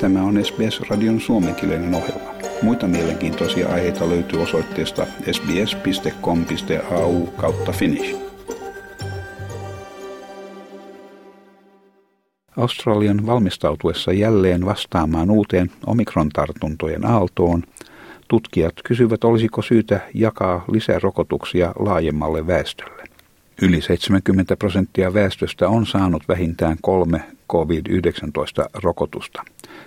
Tämä on SBS-radion suomenkielinen ohjelma. Muita mielenkiintoisia aiheita löytyy osoitteesta sbs.com.au kautta finnish. Australian valmistautuessa jälleen vastaamaan uuteen omikron-tartuntojen aaltoon, tutkijat kysyvät olisiko syytä jakaa lisärokotuksia laajemmalle väestölle. Yli 70 prosenttia väestöstä on saanut vähintään kolme COVID-19-rokotusta,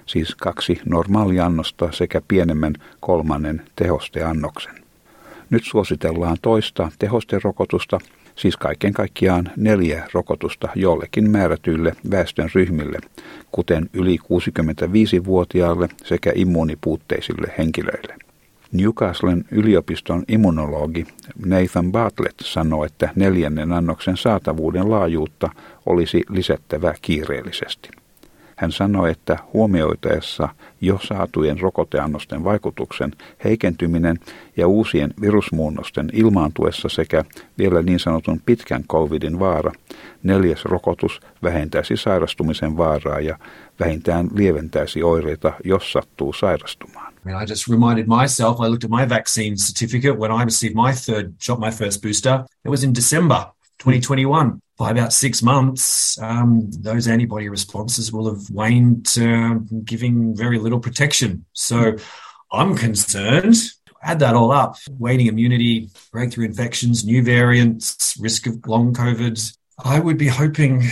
siis kaksi normaaliannosta sekä pienemmän kolmannen tehosteannoksen. Nyt suositellaan toista tehosterokotusta, siis kaiken kaikkiaan neljä rokotusta jollekin määrätyille väestön ryhmille, kuten yli 65-vuotiaille sekä immuunipuutteisille henkilöille. Newcastlen yliopiston immunologi Nathan Bartlett sanoi, että neljännen annoksen saatavuuden laajuutta olisi lisättävä kiireellisesti. Hän sanoi, että huomioitaessa jo saatujen rokoteannosten vaikutuksen heikentyminen ja uusien virusmuunnosten ilmaantuessa sekä vielä niin sanotun pitkän covidin vaara, neljäs rokotus vähentäisi sairastumisen vaaraa ja vähintään lieventäisi oireita, jos sattuu sairastumaan. I mean, I just reminded myself, I looked at my vaccine certificate when I received my third shot, my first booster. It was in December 2021. By about six months, um, those antibody responses will have waned, uh, giving very little protection. So I'm concerned. Add that all up waning immunity, breakthrough infections, new variants, risk of long COVID. I would be hoping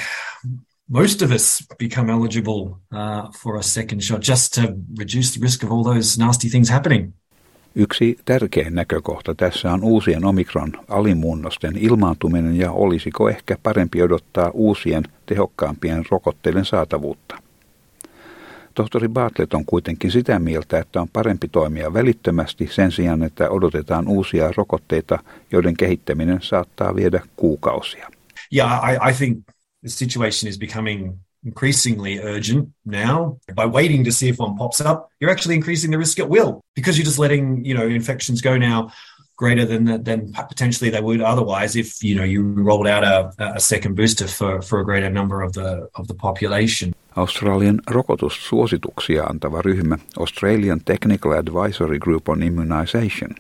most of us become eligible uh, for a second shot just to reduce the risk of all those nasty things happening. Yksi tärkein näkökohta tässä on uusien omikron alimuunnosten ilmaantuminen ja olisiko ehkä parempi odottaa uusien tehokkaampien rokotteiden saatavuutta. Tohtori Bartlett on kuitenkin sitä mieltä, että on parempi toimia välittömästi sen sijaan, että odotetaan uusia rokotteita, joiden kehittäminen saattaa viedä kuukausia. Yeah, I, I think the situation is becoming increasingly urgent now. By waiting to see if one pops up, you're actually increasing the risk it will because you're just letting you know infections go now greater than than potentially they would otherwise if you know you rolled out a, a second booster for, for a greater number of the of the population. Australian rokotussuosituksia antava ryhmä Australian Technical Advisory Group on Immunization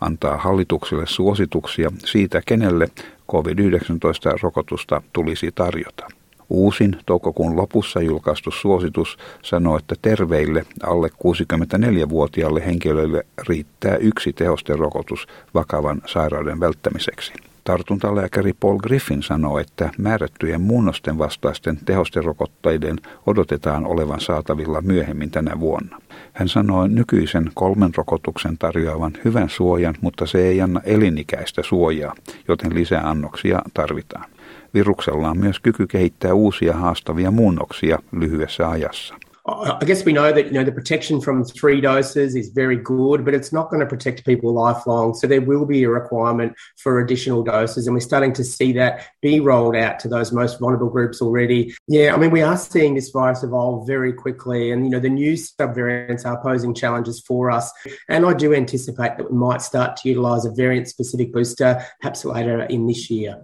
antaa hallitukselle suosituksia siitä, kenelle COVID-19-rokotusta tulisi tarjota. Uusin toukokuun lopussa julkaistu suositus sanoo, että terveille alle 64-vuotiaille henkilöille riittää yksi tehosterokotus vakavan sairauden välttämiseksi. Tartuntalääkäri Paul Griffin sanoo, että määrättyjen muunnosten vastaisten tehosterokotteiden odotetaan olevan saatavilla myöhemmin tänä vuonna. Hän sanoi nykyisen kolmen rokotuksen tarjoavan hyvän suojan, mutta se ei anna elinikäistä suojaa, joten lisäannoksia tarvitaan. Viruksella on myös kyky kehittää uusia haastavia muunnoksia lyhyessä ajassa. I guess we know that you know the protection from three doses is very good, but it's not going to protect people lifelong. So there will be a requirement for additional doses, and we're starting to see that be rolled out to those most vulnerable groups already. Yeah, I mean we are seeing this virus evolve very quickly, and you know the new subvariants are posing challenges for us. And I do anticipate that we might start to utilise a variant-specific booster perhaps later in this year.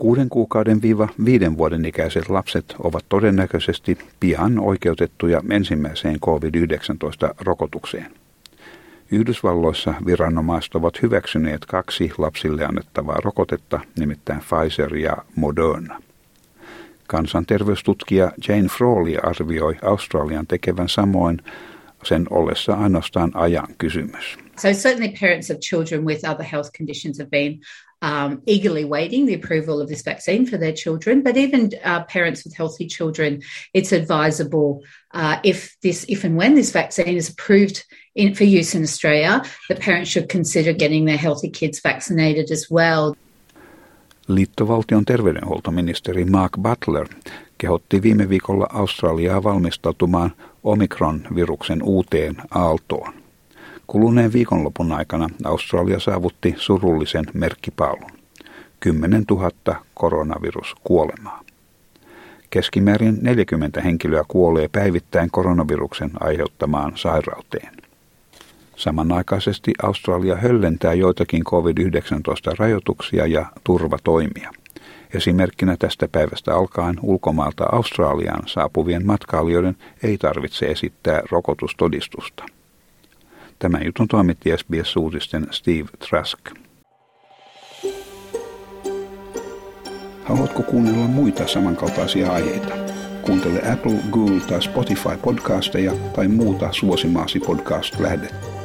Kuuden kuukauden viiva viiden vuoden ikäiset lapset ovat todennäköisesti pian oikeutettuja ensimmäiseen COVID-19-rokotukseen. Yhdysvalloissa viranomaiset ovat hyväksyneet kaksi lapsille annettavaa rokotetta, nimittäin Pfizer ja Moderna. Kansanterveystutkija Jane Frawley arvioi Australian tekevän samoin sen ollessa ainoastaan ajan kysymys. So certainly parents of children with other health conditions have been um, eagerly waiting the approval of this vaccine for their children. But even uh, parents with healthy children, it's advisable uh, if this, if and when this vaccine is approved in, for use in Australia, that parents should consider getting their healthy kids vaccinated as well. Liittovaltion terveydenhuoltoministeri Mark Butler kehotti viime viikolla Australiaa valmistautumaan Omikron-viruksen uuteen aaltoon. Kuluneen viikonlopun aikana Australia saavutti surullisen merkkipaalun. 10 000 koronaviruskuolemaa. Keskimäärin 40 henkilöä kuolee päivittäin koronaviruksen aiheuttamaan sairauteen. Samanaikaisesti Australia höllentää joitakin COVID-19-rajoituksia ja turvatoimia. Esimerkkinä tästä päivästä alkaen ulkomailta Australiaan saapuvien matkailijoiden ei tarvitse esittää rokotustodistusta. Tämän jutun toimitti SBS-uutisten Steve Trask. Haluatko kuunnella muita samankaltaisia aiheita? Kuuntele Apple, Google tai Spotify podcasteja tai muuta suosimaasi podcast-lähdettä.